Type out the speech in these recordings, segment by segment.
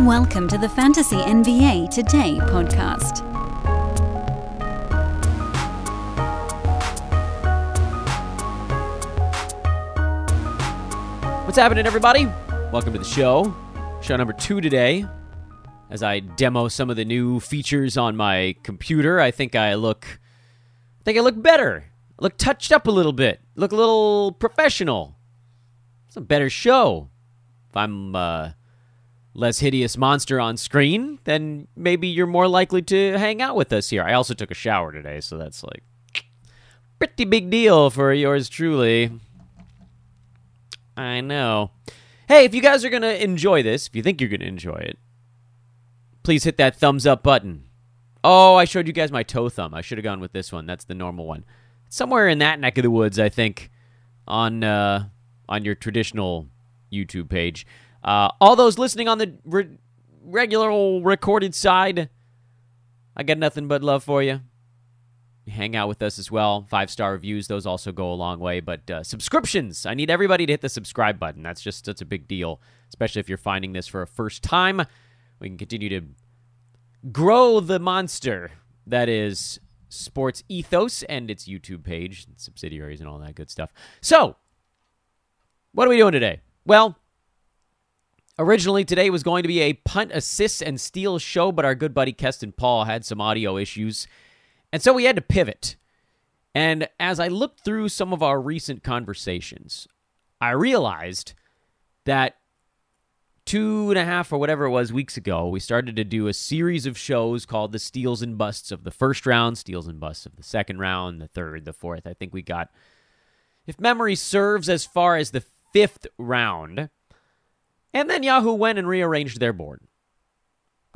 Welcome to the Fantasy NBA Today podcast. What's happening, everybody? Welcome to the show. Show number two today. As I demo some of the new features on my computer, I think I look, I think I look better. I look touched up a little bit. Look a little professional. It's a better show. If I'm uh, less hideous monster on screen, then maybe you're more likely to hang out with us here. I also took a shower today, so that's like pretty big deal for yours truly. I know. Hey, if you guys are going to enjoy this, if you think you're going to enjoy it, please hit that thumbs up button. Oh, I showed you guys my toe thumb. I should have gone with this one. That's the normal one. Somewhere in that neck of the woods, I think, on uh, on your traditional YouTube page. Uh, all those listening on the re- regular old recorded side, I got nothing but love for you hang out with us as well. Five star reviews, those also go a long way. But uh, subscriptions, I need everybody to hit the subscribe button. That's just that's a big deal, especially if you're finding this for a first time. We can continue to grow the monster that is Sports Ethos and its YouTube page, and subsidiaries, and all that good stuff. So, what are we doing today? Well. Originally, today was going to be a punt, assists, and steals show, but our good buddy Keston Paul had some audio issues and so we had to pivot. And as I looked through some of our recent conversations, I realized that two and a half or whatever it was weeks ago, we started to do a series of shows called the Steals and Busts of the first round, Steals and Busts of the second round, the third, the fourth. I think we got, if memory serves, as far as the fifth round. And then Yahoo went and rearranged their board.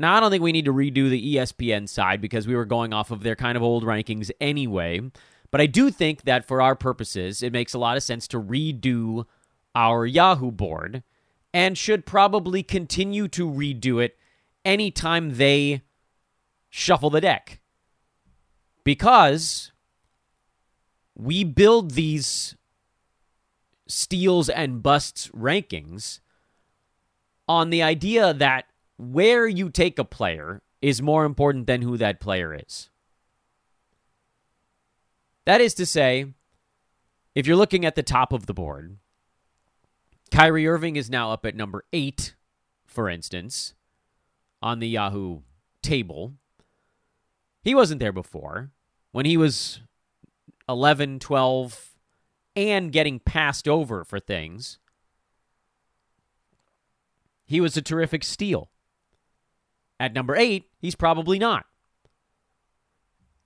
Now, I don't think we need to redo the ESPN side because we were going off of their kind of old rankings anyway. But I do think that for our purposes, it makes a lot of sense to redo our Yahoo board and should probably continue to redo it anytime they shuffle the deck. Because we build these steals and busts rankings on the idea that where you take a player is more important than who that player is. That is to say, if you're looking at the top of the board, Kyrie Irving is now up at number eight, for instance, on the Yahoo table. He wasn't there before. When he was 11, 12, and getting passed over for things, he was a terrific steal. At number eight, he's probably not.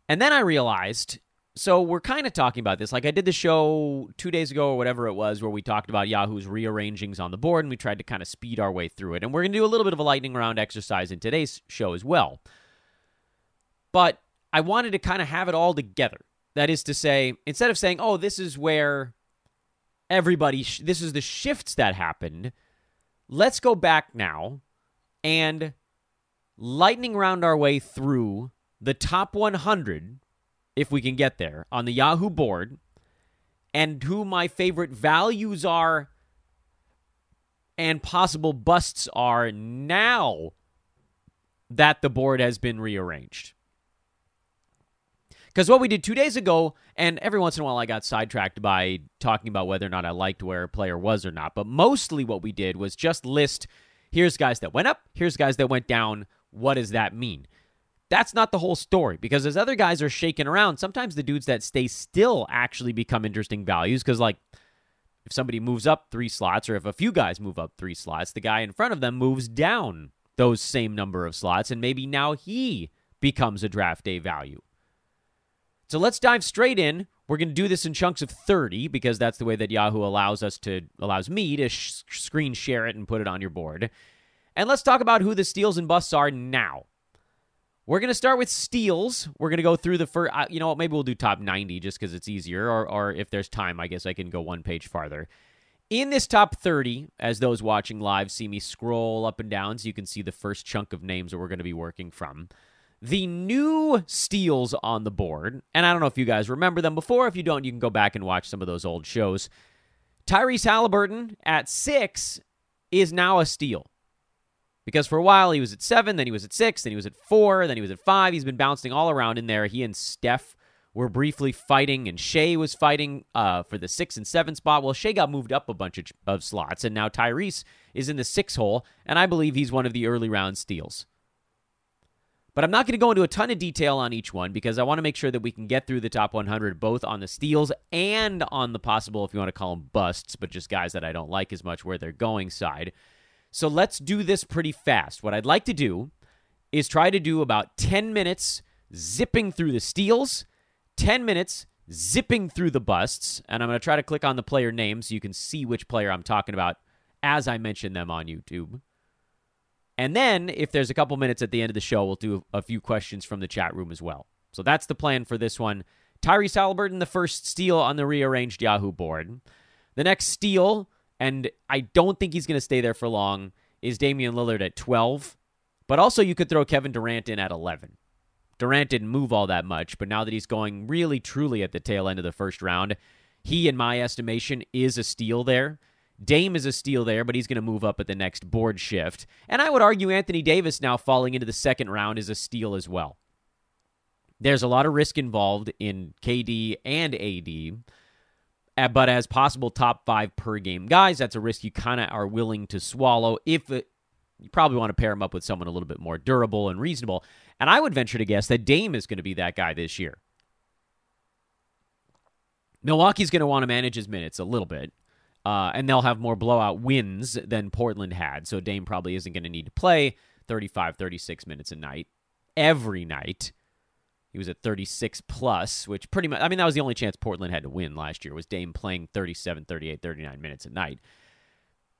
And then I realized so we're kind of talking about this. Like I did the show two days ago or whatever it was, where we talked about Yahoo's rearrangings on the board and we tried to kind of speed our way through it. And we're going to do a little bit of a lightning round exercise in today's show as well. But I wanted to kind of have it all together. That is to say, instead of saying, oh, this is where everybody, sh- this is the shifts that happened, let's go back now and lightning round our way through the top 100, if we can get there, on the Yahoo board, and who my favorite values are and possible busts are now that the board has been rearranged. Because what we did two days ago, and every once in a while I got sidetracked by talking about whether or not I liked where a player was or not, but mostly what we did was just list here's guys that went up, here's guys that went down, what does that mean? That's not the whole story because as other guys are shaking around, sometimes the dudes that stay still actually become interesting values because, like, if somebody moves up three slots or if a few guys move up three slots, the guy in front of them moves down those same number of slots and maybe now he becomes a draft day value. So let's dive straight in. We're going to do this in chunks of 30 because that's the way that Yahoo allows us to allows me to sh- screen share it and put it on your board. And let's talk about who the steals and busts are now. We're going to start with steals. We're going to go through the first, uh, you know what, maybe we'll do top 90 just because it's easier. Or, or if there's time, I guess I can go one page farther. In this top 30, as those watching live see me scroll up and down so you can see the first chunk of names that we're going to be working from. The new steals on the board, and I don't know if you guys remember them before. If you don't, you can go back and watch some of those old shows. Tyrese Halliburton at six is now a steal. Because for a while he was at seven, then he was at six, then he was at four, then he was at five. He's been bouncing all around in there. He and Steph were briefly fighting, and Shai was fighting uh, for the six and seven spot. Well, Shai got moved up a bunch of, of slots, and now Tyrese is in the six hole, and I believe he's one of the early round steals. But I'm not going to go into a ton of detail on each one because I want to make sure that we can get through the top 100 both on the steals and on the possible, if you want to call them busts, but just guys that I don't like as much where they're going side. So let's do this pretty fast. What I'd like to do is try to do about 10 minutes zipping through the steals, 10 minutes zipping through the busts, and I'm going to try to click on the player name so you can see which player I'm talking about as I mention them on YouTube. And then, if there's a couple minutes at the end of the show, we'll do a few questions from the chat room as well. So that's the plan for this one. Tyrese Halliburton, the first steal on the rearranged Yahoo board. The next steal, and I don't think he's going to stay there for long, is Damian Lillard at 12. But also, you could throw Kevin Durant in at 11. Durant didn't move all that much, but now that he's going really truly at the tail end of the first round, he, in my estimation, is a steal there. Dame is a steal there, but he's going to move up at the next board shift. And I would argue Anthony Davis now falling into the second round is a steal as well. There's a lot of risk involved in KD and AD, uh, but as possible top five per game guys, that's a risk you kind of are willing to swallow if it, you probably want to pair him up with someone a little bit more durable and reasonable. And I would venture to guess that Dame is going to be that guy this year. Milwaukee's going to want to manage his minutes a little bit. Uh, and they'll have more blowout wins than Portland had. So Dame probably isn't going to need to play 35, 36 minutes a night every night. He was at 36 plus, which pretty much, I mean, that was the only chance Portland had to win last year was Dame playing 37, 38, 39 minutes a night.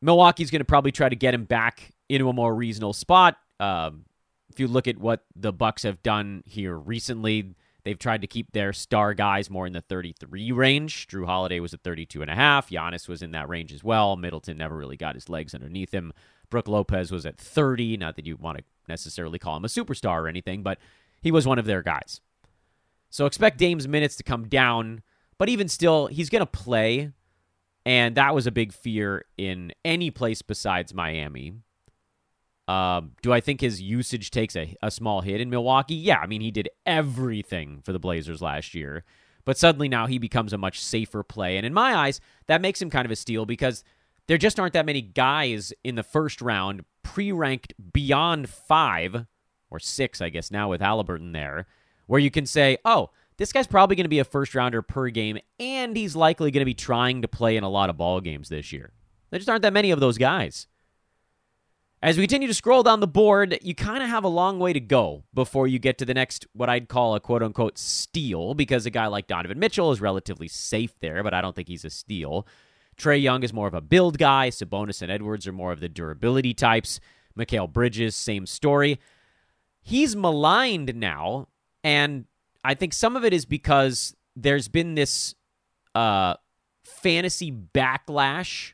Milwaukee's going to probably try to get him back into a more reasonable spot. Um, if you look at what the Bucks have done here recently, They've tried to keep their star guys more in the 33 range. Jrue Holiday was at 32 and a half. Giannis was in that range as well. Middleton never really got his legs underneath him. Brook Lopez was at 30. Not that you want to necessarily call him a superstar or anything, but he was one of their guys. So expect Dame's minutes to come down, but even still, he's going to play. And that was a big fear in any place besides Miami. Um, do I think his usage takes a, a small hit in Milwaukee? Yeah, I mean, he did everything for the Blazers last year, but suddenly now he becomes a much safer play. And in my eyes, that makes him kind of a steal because there just aren't that many guys in the first round pre ranked beyond five or six, I guess, now with Halliburton there, where you can say, oh, this guy's probably going to be a first rounder per game, and he's likely going to be trying to play in a lot of ball games this year. There just aren't that many of those guys. As we continue to scroll down the board, you kind of have a long way to go before you get to the next, what I'd call a quote unquote steal, because a guy like Donovan Mitchell is relatively safe there, but I don't think he's a steal. Trae Young is more of a build guy. Sabonis and Edwards are more of the durability types. Mikal Bridges, same story. He's maligned now, and I think some of it is because there's been this uh, fantasy backlash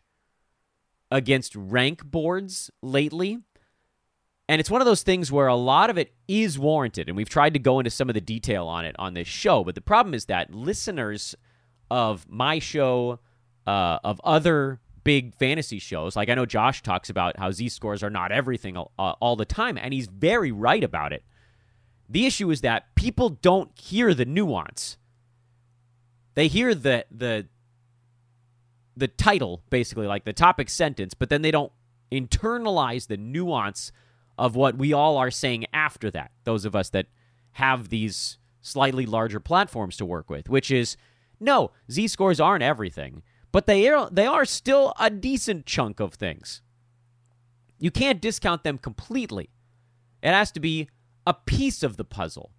against rank boards lately. And it's one of those things where a lot of it is warranted. And we've tried to go into some of the detail on it on this show. But the problem is that listeners of my show, uh, of other big fantasy shows, like I know Josh talks about how Z scores are not everything all, uh, all the time. And he's very right about it. The issue is that people don't hear the nuance. They hear the the the title, basically, like the topic sentence, but then they don't internalize the nuance of what we all are saying after that. Those of us that have these slightly larger platforms to work with, which is no, Z scores aren't everything, but they are they are still a decent chunk of things. You can't discount them completely. It has to be a piece of the puzzle.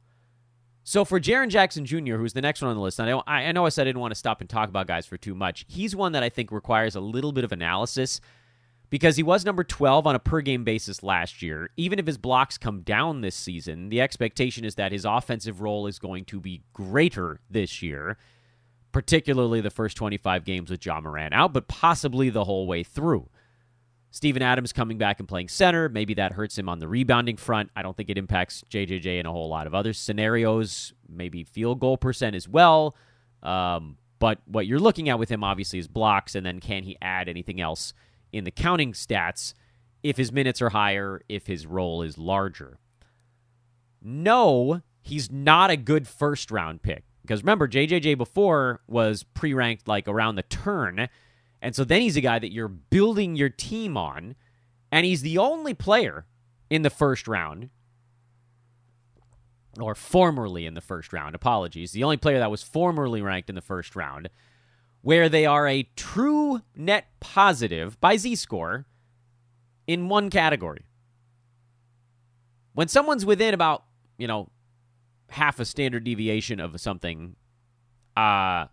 So for Jaren Jackson Jr., who's the next one on the list, I, I know I said I didn't want to stop and talk about guys for too much. He's one that I think requires a little bit of analysis because he was number 12 on a per game basis last year. Even if his blocks come down this season, the expectation is that his offensive role is going to be greater this year, particularly the first 25 games with Ja Morant out, but possibly the whole way through. Steven Adams coming back and playing center. Maybe that hurts him on the rebounding front. I don't think it impacts JJJ in a whole lot of other scenarios. Maybe field goal percent as well. Um, but what you're looking at with him, obviously, is blocks, and then can he add anything else in the counting stats if his minutes are higher, if his role is larger. No, he's not a good first round pick. Because remember, JJJ before was pre ranked like around the turn. And so then he's a guy that you're building your team on. And he's the only player in the first round, or formerly in the first round, apologies, the only player that was formerly ranked in the first round, where they are a true net positive by Z score in one category. When someone's within about, you know, half a standard deviation of something, uh,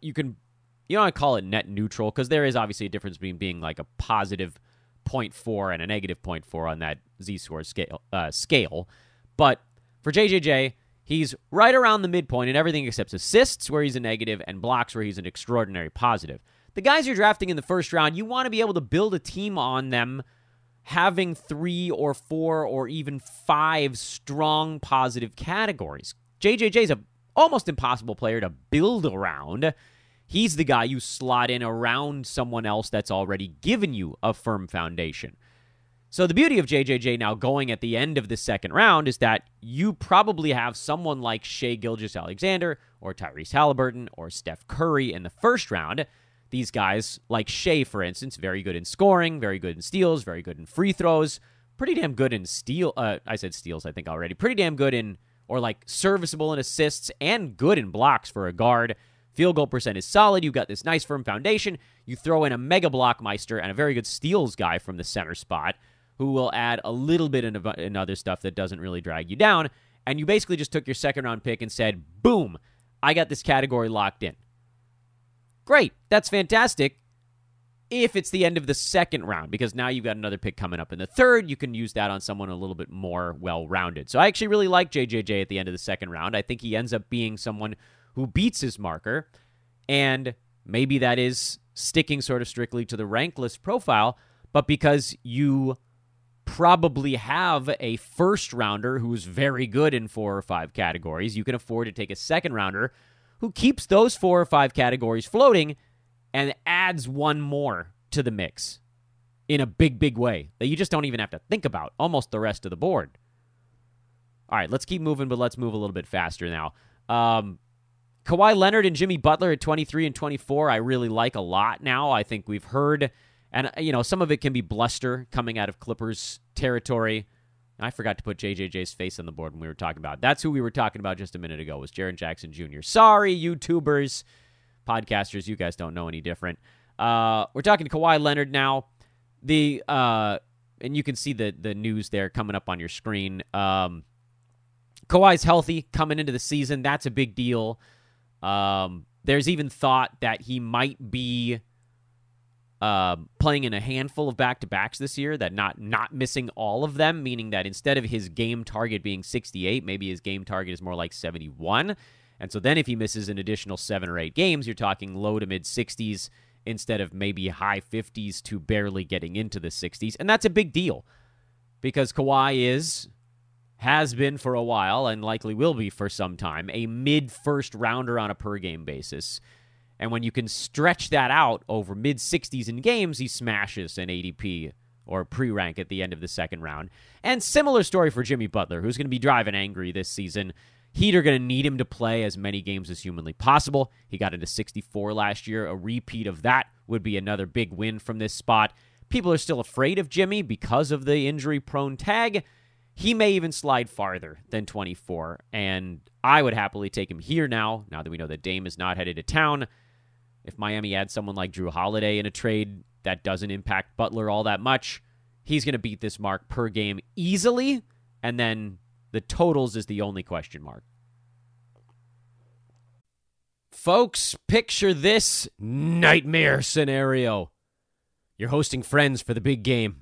you can you don't want to call it net neutral because there is obviously a difference between being like a positive 0.4 and a negative 0.4 on that z score scale. Uh, scale, but for JJJ, he's right around the midpoint in everything except assists, where he's a negative, and blocks, where he's an extraordinary positive. The guys you're drafting in the first round, you want to be able to build a team on them having three or four or even five strong positive categories. JJJ is a almost impossible player to build around. He's the guy you slot in around someone else that's already given you a firm foundation. So the beauty of JJJ now going at the end of the second round is that you probably have someone like Shai Gilgeous-Alexander or Tyrese Halliburton or Steph Curry in the first round these guys, like Shai, for instance, very good in scoring, very good in steals, very good in free throws, pretty damn good in steal. Uh, I said steals, I think already. Pretty damn good in, or like serviceable in assists and good in blocks for a guard. Field goal percent is solid. You've got this nice firm foundation. You throw in a mega blockmeister and a very good steals guy from the center spot who will add a little bit in, other stuff that doesn't really drag you down. And you basically just took your second round pick and said, boom, I got this category locked in. Great. That's fantastic. If it's the end of the second round, because now you've got another pick coming up in the third, you can use that on someone a little bit more well rounded. So I actually really like JJJ at the end of the second round. I think he ends up being someone who beats his marker, and maybe that is sticking sort of strictly to the rank list profile, but because you probably have a first rounder who's very good in four or five categories, you can afford to take a second rounder who keeps those four or five categories floating and adds one more to the mix in a big, big way that you just don't even have to think about almost the rest of the board. All right, let's keep moving, but let's move a little bit faster now. Um, Kawhi Leonard and Jimmy Butler at 23 and 24, I really like a lot now. I think we've heard, and, you know, some of it can be bluster coming out of Clippers territory. I forgot to put JJJ's face on the board when we were talking about. That's who we were talking about just a minute ago. Was Jaren Jackson Jr. Sorry, YouTubers, podcasters, you guys don't know any different. Uh, we're talking to Kawhi Leonard now. The uh, and you can see the the news there coming up on your screen. Um, Kawhi's healthy coming into the season. That's a big deal. Um, there's even thought that he might be uh, playing in a handful of back to backs this year, that not not missing all of them, meaning that instead of his game target being 68, maybe his game target is more like 71. And so then if he misses an additional seven or eight games, you're talking low to mid 60s instead of maybe high 50s to barely getting into the 60s. And that's a big deal because Kawhi is, has been for a while, and likely will be for some time, a mid first rounder on a per game basis. And when you can stretch that out over mid 60s in games, he smashes an ADP or pre rank at the end of the second round. And similar story for Jimmy Butler, who's going to be driving angry this season. Heat are going to need him to play as many games as humanly possible. He got into 64 last year. A repeat of that would be another big win from this spot. People are still afraid of Jimmy because of the injury prone tag. He may even slide farther than 24, and I would happily take him here now, now that we know that Dame is not headed to town. If Miami adds someone like Jrue Holiday in a trade that doesn't impact Butler all that much, he's going to beat this mark per game easily. And then the totals is the only question mark. Folks, picture this nightmare scenario. You're hosting friends for the big game.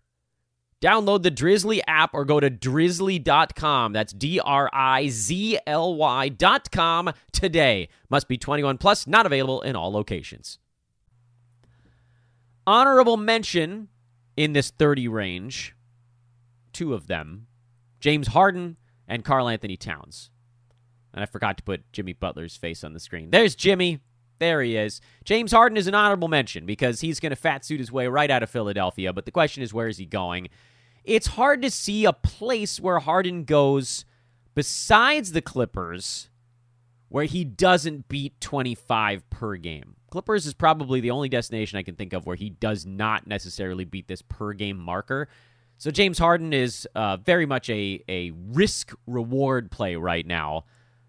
Download the Drizly app or go to drizly.com. That's D R I Z L Y.com today. Must be 21 plus, not available in all locations. Honorable mention in this 30 range, two of them James Harden and Karl Anthony Towns. And I forgot to put Jimmy Butler's face on the screen. There's Jimmy. There he is. James Harden is an honorable mention because he's going to fat suit his way right out of Philadelphia. But the question is, where is he going? It's hard to see a place where Harden goes besides the Clippers where he doesn't beat 25 per game. Clippers is probably the only destination I can think of where he does not necessarily beat this per game marker. So James Harden is uh, very much a, a risk reward play right now,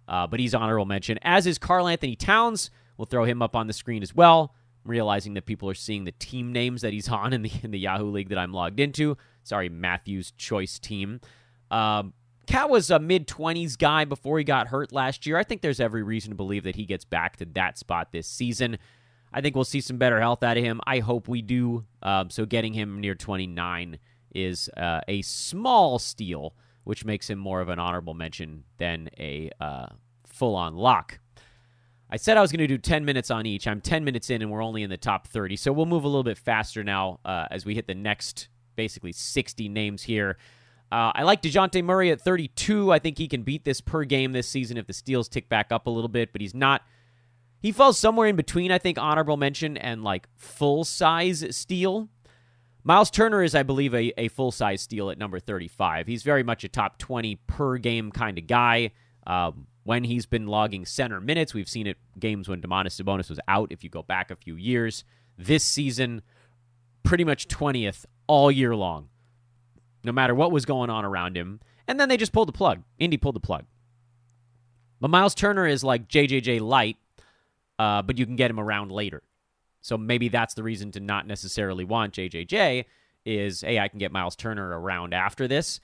uh, but he's honorable mention, as is Karl Anthony Towns. We'll throw him up on the screen as well. Realizing that people are seeing the team names that he's on in the in the Yahoo League that I'm logged into. Sorry, Matthew's choice team. Um, Cat was a mid 20s guy before he got hurt last year. I think there's every reason to believe that he gets back to that spot this season. I think we'll see some better health out of him. I hope we do. Um, so getting him near 29 is uh, a small steal, which makes him more of an honorable mention than a uh, full on lock. I said I was going to do 10 minutes on each. I'm 10 minutes in, and we're only in the top 30. So we'll move a little bit faster now uh, as we hit the next basically 60 names here. Uh, I like DeJounte Murray at 32. I think he can beat this per game this season if the steals tick back up a little bit, but he's not. He falls somewhere in between, I think, honorable mention and like full size steal. Miles Turner is, I believe, a, a full size steal at number 35. He's very much a top 20 per game kind of guy. Um, when he's been logging center minutes, we've seen it games when Domantas Sabonis was out. If you go back a few years, this season, pretty much 20th all year long no matter what was going on around him. And then they just pulled the plug. Indy pulled the plug. But Miles Turner is like JJJ light, uh, but you can get him around later. So maybe that's the reason to not necessarily want JJJ is, hey, I can get Miles Turner around after this.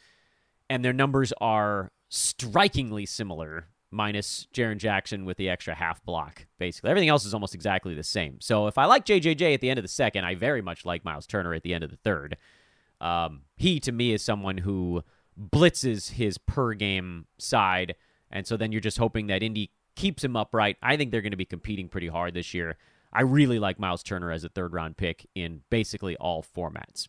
And their numbers are strikingly similar, minus Jaren Jackson with the extra half block, basically. Everything else is almost exactly the same. So if I like JJJ at the end of the second, I very much like Miles Turner at the end of the third. Um, he to me is someone who blitzes his per game side, and so then you're just hoping that Indy keeps him upright. I think they're going to be competing pretty hard this year. I really like Miles Turner as a third round pick in basically all formats.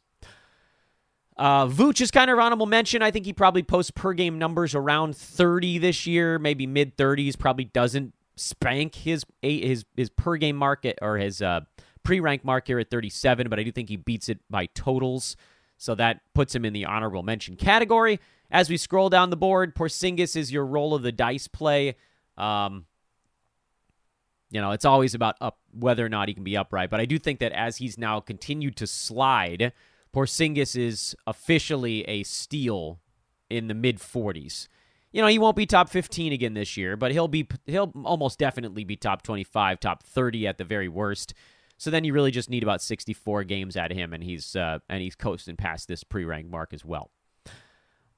Uh, Vooch is kind of honorable mention. I think he probably posts per game numbers around 30 this year, maybe mid 30s. Probably doesn't spank his his his per game market or his uh, pre rank mark here at 37, but I do think he beats it by totals. So that puts him in the honorable mention category. As we scroll down the board, Porzingis is your roll of the dice play. Um, you know, it's always about up whether or not he can be upright. But I do think that as he's now continued to slide, Porzingis is officially a steal in the mid 40s. You know, he won't be top 15 again this year, but he'll be he'll almost definitely be top 25, top 30 at the very worst. So then you really just need about 64 games out of him, and he's uh, and he's coasting past this pre-rank mark as well.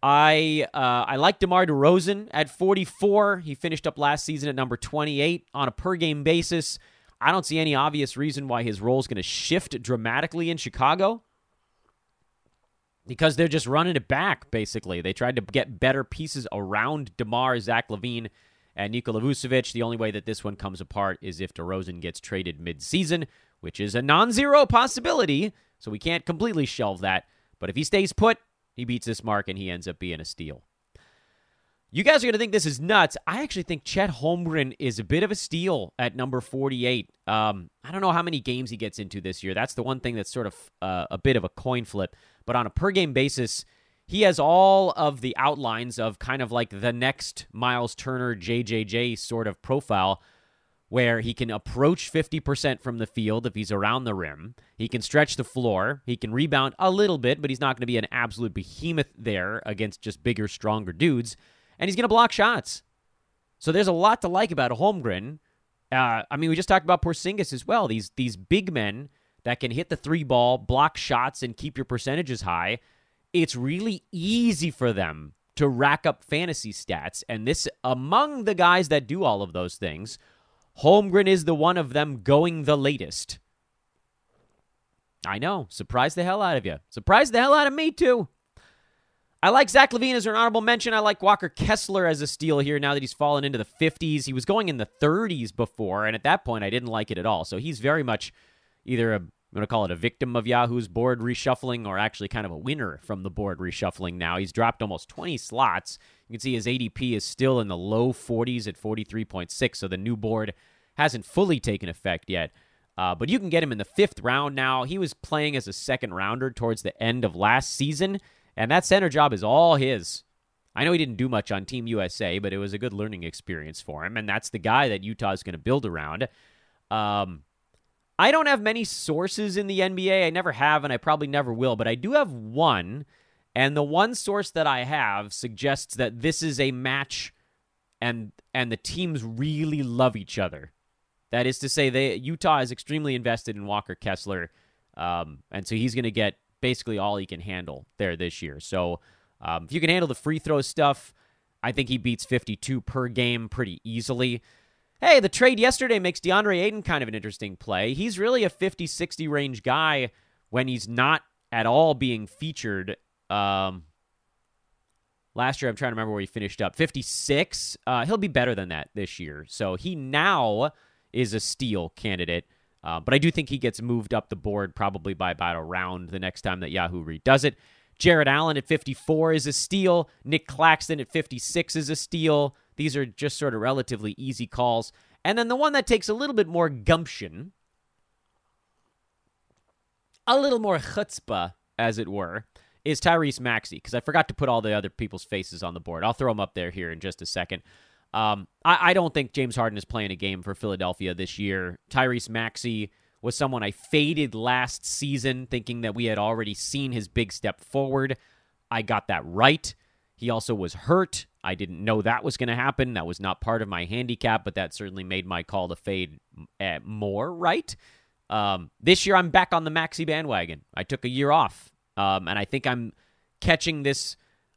I uh, I like DeMar DeRozan at 44. He finished up last season at number 28 on a per game basis. I don't see any obvious reason why his role is going to shift dramatically in Chicago because they're just running it back, basically. They tried to get better pieces around DeMar, Zach LaVine, and Nikola Vucevic. The only way that this one comes apart is if DeRozan gets traded mid-season, which is a non zero possibility. So we can't completely shelve that. But if he stays put, he beats this mark and he ends up being a steal. You guys are going to think this is nuts. I actually think Chet Holmgren is a bit of a steal at number 48. Um, I don't know how many games he gets into this year. That's the one thing that's sort of uh, a bit of a coin flip. But on a per game basis, he has all of the outlines of kind of like the next Miles Turner, JJJ sort of profile where he can approach 50% from the field if he's around the rim. He can stretch the floor. He can rebound a little bit, but he's not going to be an absolute behemoth there against just bigger, stronger dudes. And he's going to block shots. So there's a lot to like about Holmgren. Uh, I mean, we just talked about Porzingis as well. These these big men that can hit the three ball, block shots, and keep your percentages high. It's really easy for them to rack up fantasy stats. And this, among the guys that do all of those things, Holmgren is the one of them going the latest. I know. surprise the hell out of you. surprise the hell out of me, too. I like Zach LaVine as an honorable mention. I like Walker Kessler as a steal here now that he's fallen into the 50s. He was going in the 30s before, and at that point, I didn't like it at all. So he's very much either a, I'm going to call it a victim of Yahoo's board reshuffling or actually kind of a winner from the board reshuffling now. He's dropped almost 20 slots. You can see his ADP is still in the low 40s at 43.6, so the new board hasn't fully taken effect yet. Uh, but you can get him in the fifth round now. He was playing as a second rounder towards the end of last season and that center job is all his. I know he didn't do much on Team USA, but it was a good learning experience for him, and that's the guy that Utah is going to build around. Um, I don't have many sources in the NBA. I never have, and I probably never will, but I do have one, and the one source that I have suggests that this is a match, and and the teams really love each other. That is to say, they Utah is extremely invested in Walker Kessler, um, and so he's going to get basically all he can handle there this year. So um, if you can handle the free throw stuff, I think he beats 52 per game pretty easily. Hey, the trade yesterday makes DeAndre Ayton kind of an interesting play. He's really a 50 60 range guy when he's not at all being featured. Um, last year, I'm trying to remember where he finished up 56. Uh, he'll be better than that this year. So he now is a steal candidate. Uh, but I do think he gets moved up the board probably by about a round the next time that Yahoo redoes it. Jarrett Allen at 54 is a steal. Nick Claxton at 56 is a steal. These are just sort of relatively easy calls. And then the one that takes a little bit more gumption, a little more chutzpah, as it were, is Tyrese Maxey, because I forgot to put all the other people's faces on the board. I'll throw them up there here in just a second. Um, I, I, don't think James Harden is playing a game for Philadelphia this year. Tyrese Maxey was someone I faded last season, thinking that we had already seen his big step forward. I got that right. He also was hurt. I didn't know that was going to happen. That was not part of my handicap, but that certainly made my call to fade eh, more right. Um, this year, I'm back on the Maxey bandwagon. I took a year off, um, and I think I'm catching this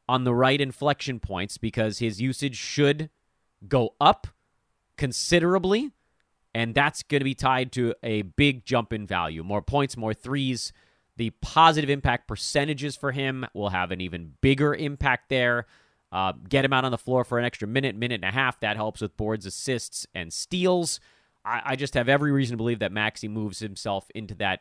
on the right inflection points because his usage should go up considerably, and that's going to be tied to a big jump in value. More points, more threes. The positive impact percentages for him will have an even bigger impact there. Uh, get him out on the floor for an extra minute, minute and a half. That helps with boards, assists, and steals. I, I just have every reason to believe that Maxey moves himself into that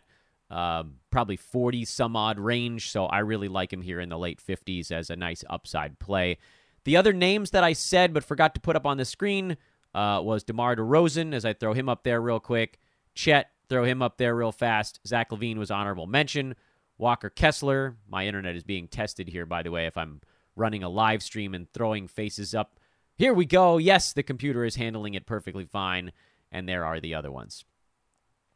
uh, probably 40 some odd range. So I really like him here in the late 50s as a nice upside play. The other names that I said but forgot to put up on the screen uh, was DeMar DeRozan, as I throw him up there real quick. Chet, throw him up there real fast. Zach LaVine was honorable mention. Walker Kessler. My internet is being tested here, by the way, if I'm running a live stream and throwing faces up. Here we go. Yes, the computer is handling it perfectly fine. And there are the other ones.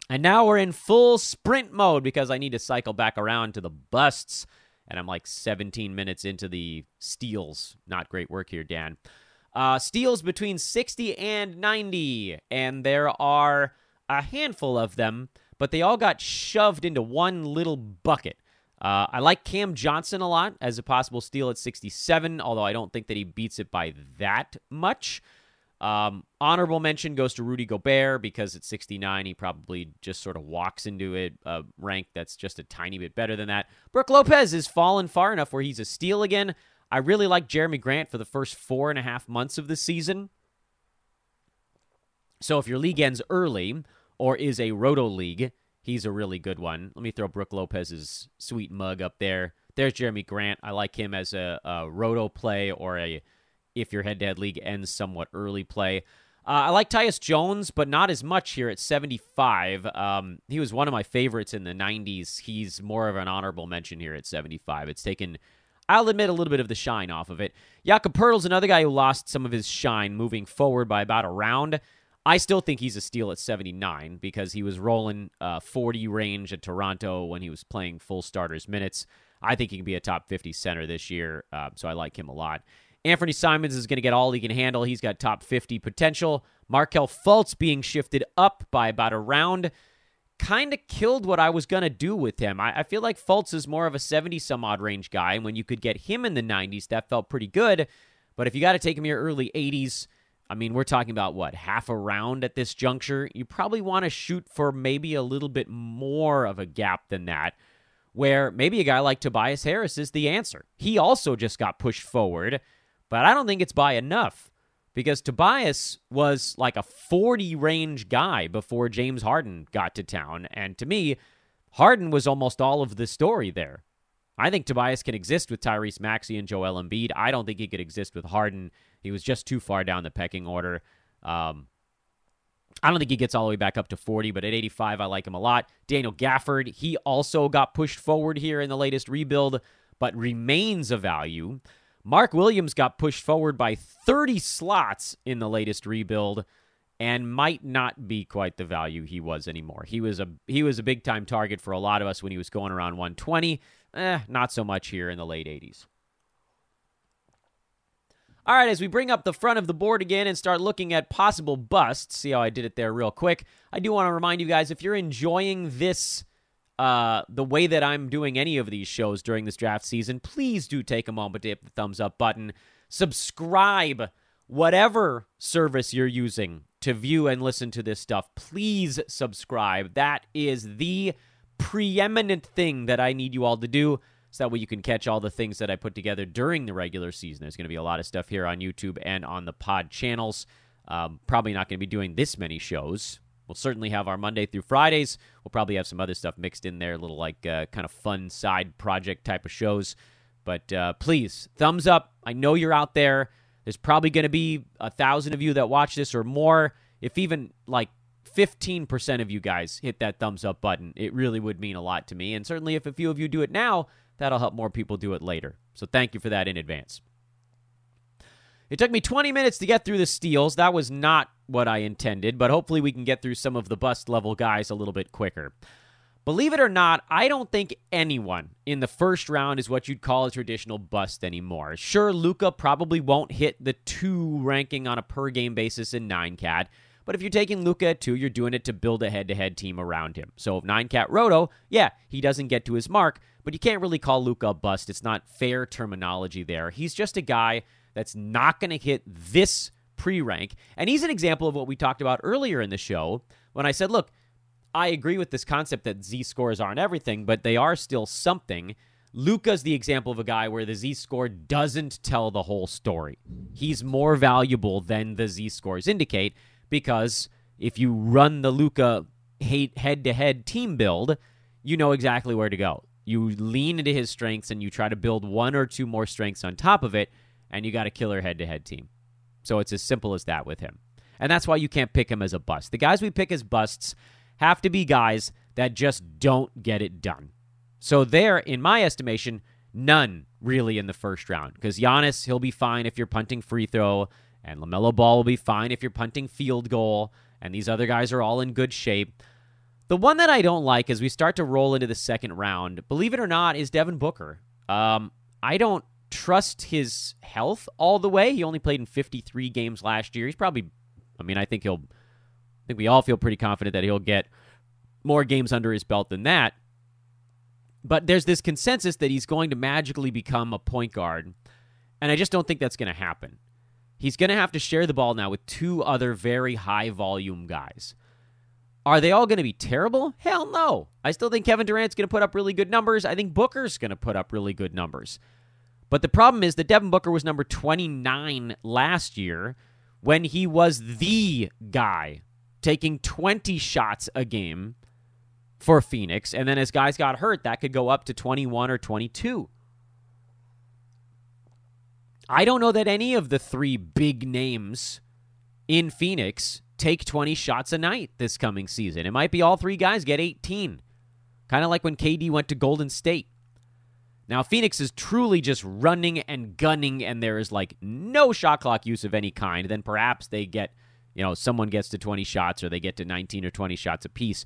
And now we're in full sprint mode because I need to cycle back around to the busts and I'm like 17 minutes into the steals. Not great work here, Dan. Uh, steals between 60 and 90, and there are a handful of them, but they all got shoved into one little bucket. Uh, I like Cam Johnson a lot as a possible steal at 67, although I don't think that he beats it by that much. Um, honorable mention goes to Rudy Gobert because at 69 he probably just sort of walks into a, a rank that's just a tiny bit better than that. Brook Lopez has fallen far enough where he's a steal again. I really like Jerami Grant for the first four and a half months of the season. So if your league ends early or is a roto league, he's a really good one. Let me throw Brook Lopez's sweet mug up there. There's Jerami Grant. I like him as a, a roto play or a if your head to head league ends somewhat early play. Uh, I like Tyus Jones, but not as much here at 75. Um, he was one of my favorites in the 90s. He's more of an honorable mention here at 75. It's taken, I'll admit, a little bit of the shine off of it. Jakob Poeltl's another guy who lost some of his shine moving forward by about a round. I still think he's a steal at 79 because he was rolling uh, 40 range at Toronto when he was playing full starters minutes. I think he can be a top 50 center this year, uh, so I like him a lot. Anfernee Simons is going to get all he can handle. He's got top 50 potential. Markelle Fultz being shifted up by about a round kind of killed what I was going to do with him. I, I, feel like Fultz is more of a 70 some odd range guy. And when you could get him in the 90s, that felt pretty good. But if you got to take him your early 80s, I mean, we're talking about what, half a round at this juncture? You probably want to shoot for maybe a little bit more of a gap than that, where maybe a guy like Tobias Harris is the answer. He also just got pushed forward, but I don't think it's by enough because Tobias was like a 40 range guy before James Harden got to town. And to me, Harden was almost all of the story there. I think Tobias can exist with Tyrese Maxey and Joel Embiid. I don't think he could exist with Harden. He was just too far down the pecking order. Um, I don't think he gets all the way back up to 40, but at 85, I like him a lot. Daniel Gafford, he also got pushed forward here in the latest rebuild, but remains a value. Mark Williams got pushed forward by 30 slots in the latest rebuild and might not be quite the value he was anymore. He was a he was a big time target for a lot of us when he was going around 120. Eh, not so much here in the late 80s. All right, as we bring up the front of the board again and start looking at possible busts, see how I did it there real quick. I do want to remind you guys if you're enjoying this uh, the way that I'm doing any of these shows during this draft season, please do take a moment to hit the thumbs up button. Subscribe, whatever service you're using to view and listen to this stuff. Please subscribe. That is the preeminent thing that I need you all to do so that way you can catch all the things that I put together during the regular season. There's going to be a lot of stuff here on YouTube and on the pod channels. Um, probably not going to be doing this many shows. We'll certainly have our Monday through Fridays. We'll probably have some other stuff mixed in there, little like uh, kind of fun side project type of shows. But uh, please, thumbs up. I know you're out there. There's probably going to be a thousand of you that watch this or more. If even like 15% of you guys hit that thumbs up button, it really would mean a lot to me. And certainly if a few of you do it now, that'll help more people do it later. So thank you for that in advance. It took me 20 minutes to get through the steals. That was not what I intended, but hopefully we can get through some of the bust level guys a little bit quicker. Believe it or not, I don't think anyone in the first round is what you'd call a traditional bust anymore. Sure, Luka probably won't hit the two ranking on a per game basis in 9 cat, but if you're taking Luka at two, you're doing it to build a head to head team around him. So, if nine cat Roto, yeah, he doesn't get to his mark, but you can't really call Luka a bust. It's not fair terminology there. He's just a guy that's not going to hit this pre rank. And he's an example of what we talked about earlier in the show when I said, look, I agree with this concept that Z scores aren't everything, but they are still something. Luka's the example of a guy where the Z score doesn't tell the whole story. He's more valuable than the Z scores indicate because if you run the Luka head to head team build, you know exactly where to go. You lean into his strengths and you try to build one or two more strengths on top of it, and you got a killer head to head team. So it's as simple as that with him. And that's why you can't pick him as a bust. The guys we pick as busts have to be guys that just don't get it done. So there, in my estimation, none really in the first round. Because Giannis, he'll be fine if you're punting free throw. And LaMelo Ball will be fine if you're punting field goal. And these other guys are all in good shape. The one that I don't like as we start to roll into the second round, believe it or not, is Devin Booker. Um, I don't trust his health all the way. He only played in 53 games last year. He's probably, I mean, I think he'll, I think we all feel pretty confident that he'll get more games under his belt than that. But there's this consensus that he's going to magically become a point guard. And I just don't think that's going to happen. He's going to have to share the ball now with two other very high volume guys. Are they all going to be terrible? Hell no. I still think Kevin Durant's going to put up really good numbers. I think Booker's going to put up really good numbers. But the problem is that Devin Booker was number 29 last year when he was the guy taking 20 shots a game for Phoenix. And then as guys got hurt, that could go up to 21 or 22. I don't know that any of the three big names in Phoenix take 20 shots a night this coming season. It might be all three guys get 18. Kind of like when KD went to Golden State. Now, Phoenix is truly just running and gunning, and there is like no shot clock use of any kind. Then perhaps they get, you know, someone gets to 20 shots or they get to 19 or 20 shots apiece.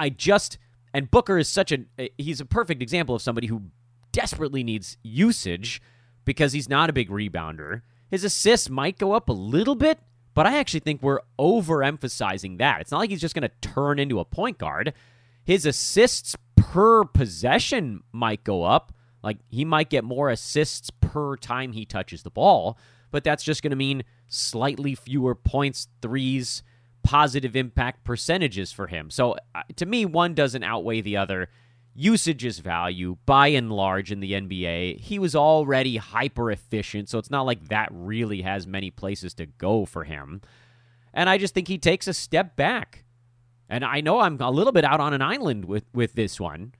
I just, and Booker is such a, eh, he's a perfect example of somebody who desperately needs usage because he's not a big rebounder. His assists might go up a little bit, but I actually think we're overemphasizing that. It's not like he's just going to turn into a point guard. His assists per possession might go up. Like he might get more assists per time he touches the ball, but that's just going to mean slightly fewer points, threes, positive impact percentages for him. So uh, to me, one doesn't outweigh the other. Usage is value by and large in the NBA. He was already hyper efficient, so it's not like that really has many places to go for him. And I just think he takes a step back. And I know I'm a little bit out on an island with, with this one.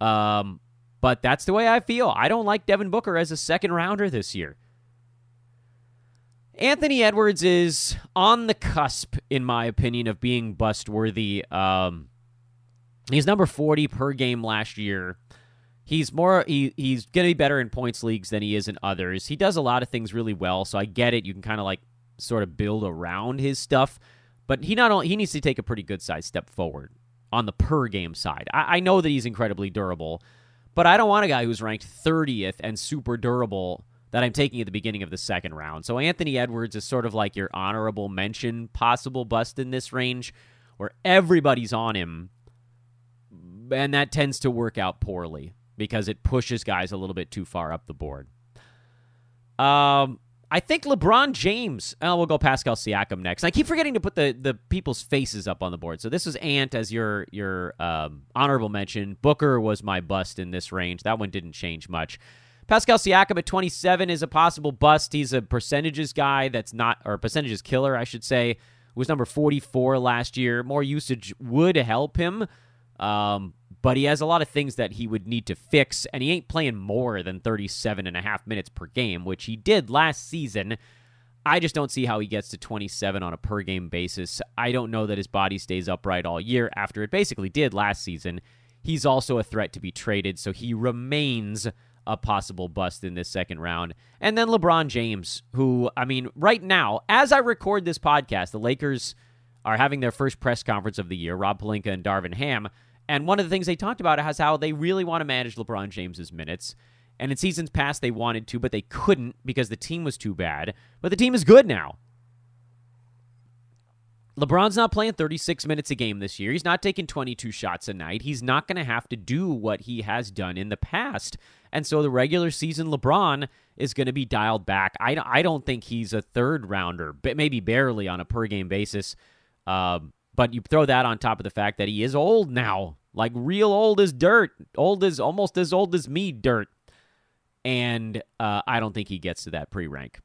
Um, but that's the way I feel. I don't like Devin Booker as a second rounder this year. Anthony Edwards is on the cusp, in my opinion, of being bust worthy. Um, he's number 40 per game last year. He's more he, he's to be better in points leagues than he is in others. He does a lot of things really well, so I get it. You can kind of like sort of build around his stuff, but he not only he needs to take a pretty good size step forward on the per game side. I, I know that he's incredibly durable, but I don't want a guy who's ranked 30th and super durable that I'm taking at the beginning of the second round. So Anthony Edwards is sort of like your honorable mention possible bust in this range where everybody's on him and that tends to work out poorly because it pushes guys a little bit too far up the board. Um I think LeBron James. Oh, we'll go Pascal Siakam next. I keep forgetting to put the, the people's faces up on the board. So this was Ant as your your um, honorable mention. Booker was my bust in this range. That one didn't change much. Pascal Siakam at 27 is a possible bust. He's a percentages guy that's not, or percentages killer, I should say. Was number 44 last year. More usage would help him. Um, but he has a lot of things that he would need to fix, and he ain't playing more than 37 and a half minutes per game, which he did last season. I just don't see how he gets to 27 on a per game basis. I don't know that his body stays upright all year after it basically did last season. He's also a threat to be traded, so he remains a possible bust in this second round. And then LeBron James, who, I mean, right now, as I record this podcast, the Lakers are having their first press conference of the year, Rob Pelinka and Darvin Ham. And one of the things they talked about is how they really want to manage LeBron James's minutes. And in seasons past, they wanted to, but they couldn't because the team was too bad. But the team is good now. LeBron's not playing 36 minutes a game this year. He's not taking 22 shots a night. He's not going to have to do what he has done in the past. And so the regular season LeBron is going to be dialed back. I, I don't think he's a third rounder, but maybe barely on a per game basis. Um, but you throw that on top of the fact that he is old now, like real old as dirt, old as almost as old as me, dirt. And uh, I don't think he gets to that pre rank.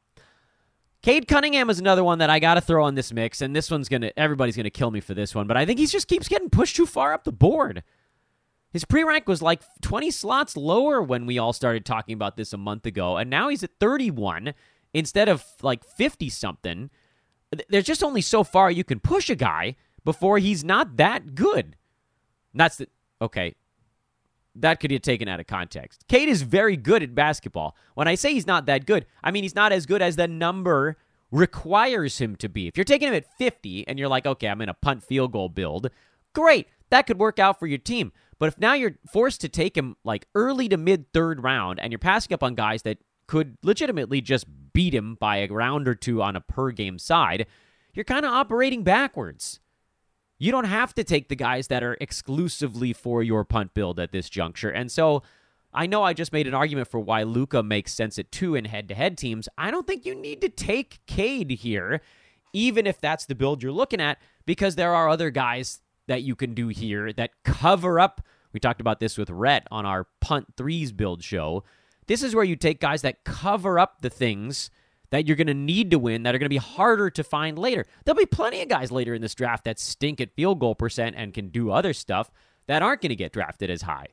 Cade Cunningham is another one that I got to throw on this mix, and this one's gonna everybody's gonna kill me for this one, but I think he just keeps getting pushed too far up the board. His pre rank was like 20 slots lower when we all started talking about this a month ago, and now he's at 31 instead of like 50 something. There's just only so far you can push a guy before he's not that good. that's the okay. That could get taken out of context. Cade is very good at basketball. When I say he's not that good, I mean he's not as good as the number requires him to be. If you're taking him at 50 and you're like, okay, I'm in a punt field goal build, great. That could work out for your team. But if now you're forced to take him like early to mid third round and you're passing up on guys that could legitimately just beat him by a round or two on a per game side, you're kind of operating backwards. You don't have to take the guys that are exclusively for your punt build at this juncture. And so I know I just made an argument for why Luka makes sense at two in head to head teams. I don't think you need to take Cade here, even if that's the build you're looking at, because there are other guys that you can do here that cover up. We talked about this with Rhett on our punt threes build show. This is where you take guys that cover up the things that you're going to need to win that are going to be harder to find later. There'll be plenty of guys later in this draft that stink at field goal percent and can do other stuff that aren't going to get drafted as high.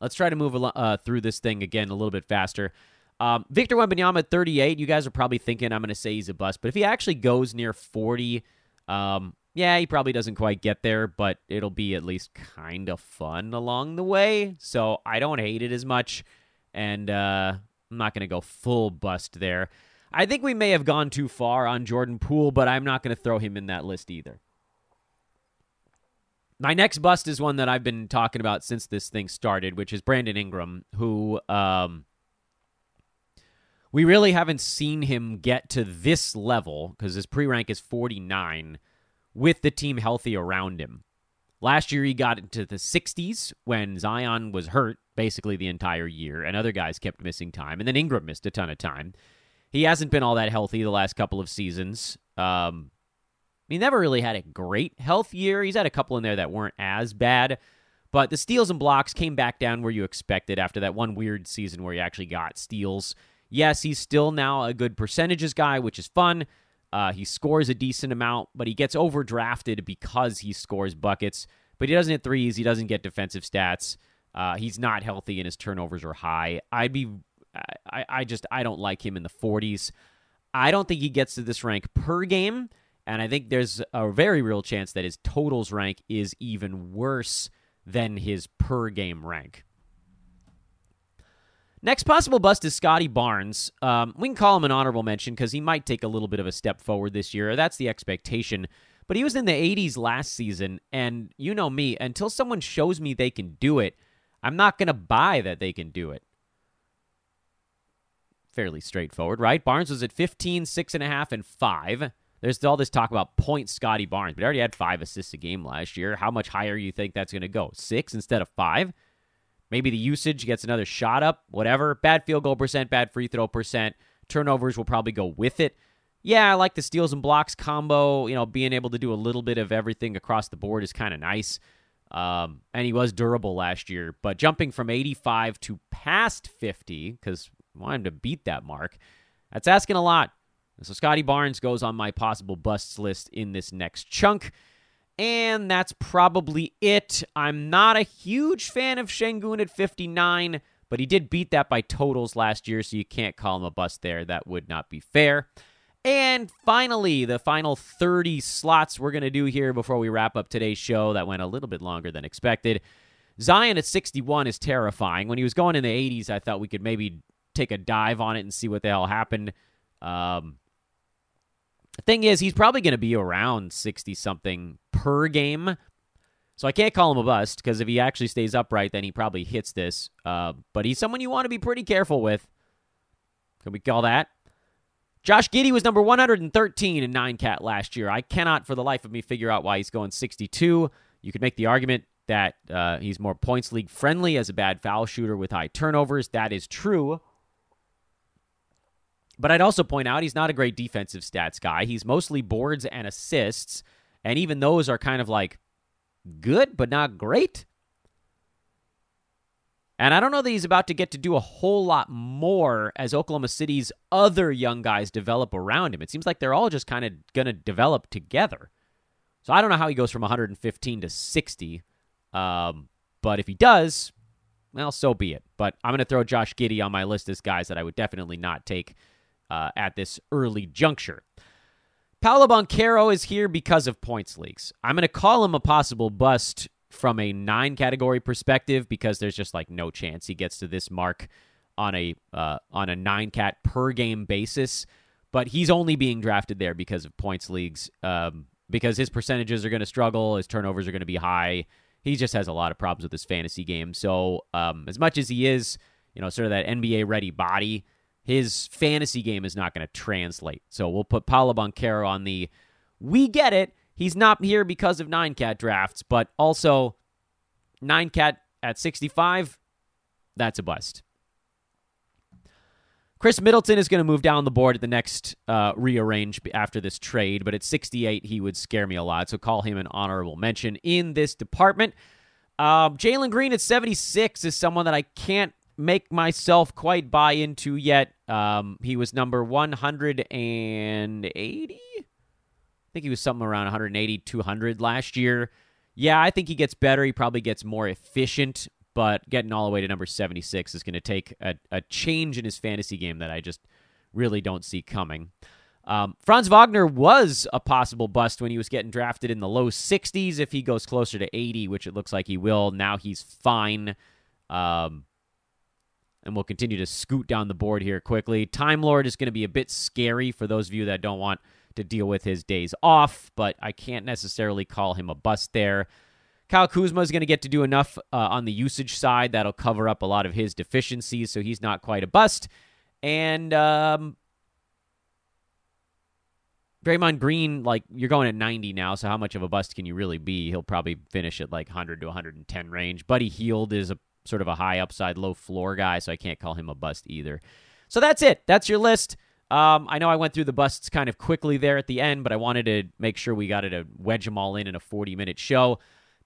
Let's try to move uh, through this thing again a little bit faster. Um, Victor Wembanyama at 38. You guys are probably thinking I'm going to say he's a bust, but if he actually goes near 40, um, yeah, he probably doesn't quite get there, but it'll be at least kind of fun along the way. So I don't hate it as much, and uh, I'm not going to go full bust there. I think we may have gone too far on Jordan Poole, but I'm not going to throw him in that list either. My next bust is one that I've been talking about since this thing started, which is Brandon Ingram, who um, we really haven't seen him get to this level because his pre rank is 49 with the team healthy around him. Last year, he got into the 60s when Zion was hurt basically the entire year, and other guys kept missing time. And then Ingram missed a ton of time. He hasn't been all that healthy the last couple of seasons. Um, he never really had a great health year. He's had a couple in there that weren't as bad, but the steals and blocks came back down where you expected after that one weird season where he actually got steals. Yes, he's still now a good percentages guy, which is fun. Uh, he scores a decent amount, but he gets overdrafted because he scores buckets. But he doesn't hit threes. He doesn't get defensive stats. Uh, he's not healthy, and his turnovers are high. I'd be, I, I just, I don't like him in the 40s. I don't think he gets to this rank per game, and I think there's a very real chance that his totals rank is even worse than his per game rank. Next possible bust is Scottie Barnes. Um, we can call him an honorable mention because he might take a little bit of a step forward this year. That's the expectation. But he was in the 80s last season, and you know me, until someone shows me they can do it, I'm not going to buy that they can do it. Fairly straightforward, right? Barnes was at 15, 6.5, and 5. There's all this talk about points Scottie Barnes, but he already had five assists a game last year. How much higher you think that's going to go? Six instead of five? Maybe the usage gets another shot up, whatever. Bad field goal percent, bad free throw percent. Turnovers will probably go with it. Yeah, I like the steals and blocks combo. You know, being able to do a little bit of everything across the board is kind of nice. Um, and he was durable last year, but jumping from 85 to past 50, because I want him to beat that mark, that's asking a lot. So Scottie Barnes goes on my possible busts list in this next chunk. And that's probably it. I'm not a huge fan of Sengun at 59, but he did beat that by totals last year, so you can't call him a bust there. That would not be fair. And finally, the final 30 slots we're going to do here before we wrap up today's show that went a little bit longer than expected. Zion at 61 is terrifying. When he was going in the 80s, I thought we could maybe take a dive on it and see what the hell happened. Um, the thing is, he's probably going to be around 60 something per game. So I can't call him a bust because if he actually stays upright, then he probably hits this. Uh, but he's someone you want to be pretty careful with. Can we call that? Josh Giddey was number 113 in 9 cat last year. I cannot for the life of me figure out why he's going 62. You could make the argument that uh, he's more points league friendly as a bad foul shooter with high turnovers. That is true. But I'd also point out he's not a great defensive stats guy. He's mostly boards and assists, and even those are kind of like good, but not great. And I don't know that he's about to get to do a whole lot more as Oklahoma City's other young guys develop around him. It seems like they're all just kind of going to develop together. So I don't know how he goes from 115 to 60. Um, but if he does, well, so be it. But I'm going to throw Josh Giddey on my list as guys that I would definitely not take uh, at this early juncture. Paolo Banchero is here because of points leagues. I'm going to call him a possible bust from a nine category perspective because there's just like no chance he gets to this mark on a uh, on a nine cat per game basis. But he's only being drafted there because of points leagues. Um, because his percentages are going to struggle, his turnovers are going to be high. He just has a lot of problems with his fantasy game. So um, as much as he is, you know, sort of that NBA ready body, his fantasy game is not going to translate. So we'll put Paolo Banchero on the we get it. He's not here because of nine cat drafts, but also nine cat at 65, that's a bust. Khris Middleton is going to move down the board at the next uh, rearrange after this trade, but at 68, he would scare me a lot. So call him an honorable mention in this department. Um, Jalen Green at 76 is someone that I can't make myself quite buy into yet. Um, he was number 180 think he was something around 180, 200 last year. Yeah, I think he gets better. He probably gets more efficient, but getting all the way to number 76 is going to take a, a change in his fantasy game that I just really don't see coming. Um, Franz Wagner was a possible bust when he was getting drafted in the low 60s. If he goes closer to 80, which it looks like he will, now he's fine. Um, and we'll continue to scoot down the board here quickly. Time Lord is going to be a bit scary for those of you that don't want to deal with his days off, but I can't necessarily call him a bust there. Kyle Kuzma is going to get to do enough uh, on the usage side that'll cover up a lot of his deficiencies, so he's not quite a bust. And um, Draymond Green, like you're going at 90 now, so how much of a bust can you really be? He'll probably finish at like 100 to 110 range. Buddy Hield is a sort of a high upside, low floor guy, so I can't call him a bust either. So that's it. That's your list. Um, I know I went through the busts kind of quickly there at the end, but I wanted to make sure we got it to wedge them all in in a 40 minute show.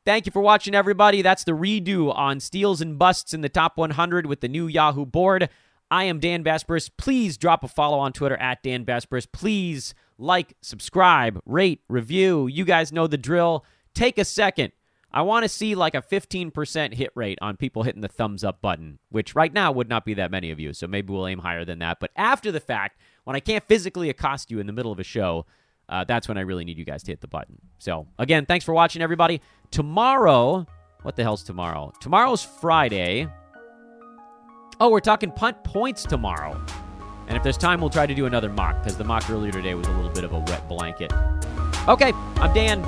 Thank you for watching, everybody. That's the redo on steals and busts in the top 100 with the new Yahoo board. I am Dan Besbris. Please drop a follow on Twitter at Dan Besbris. Please like, subscribe, rate, review. You guys know the drill. Take a second. I want to see like a 15% hit rate on people hitting the thumbs up button, which right now would not be that many of you. So maybe we'll aim higher than that. But after the fact, when I can't physically accost you in the middle of a show, uh, that's when I really need you guys to hit the button. So, again, thanks for watching, everybody. Tomorrow, what the hell's tomorrow? Tomorrow's Friday. Oh, we're talking punt points tomorrow. And if there's time, we'll try to do another mock because the mock earlier today was a little bit of a wet blanket. Okay, I'm Dan.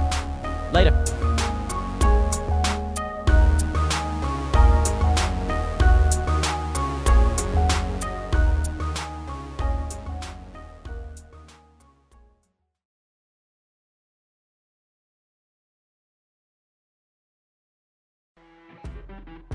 Later.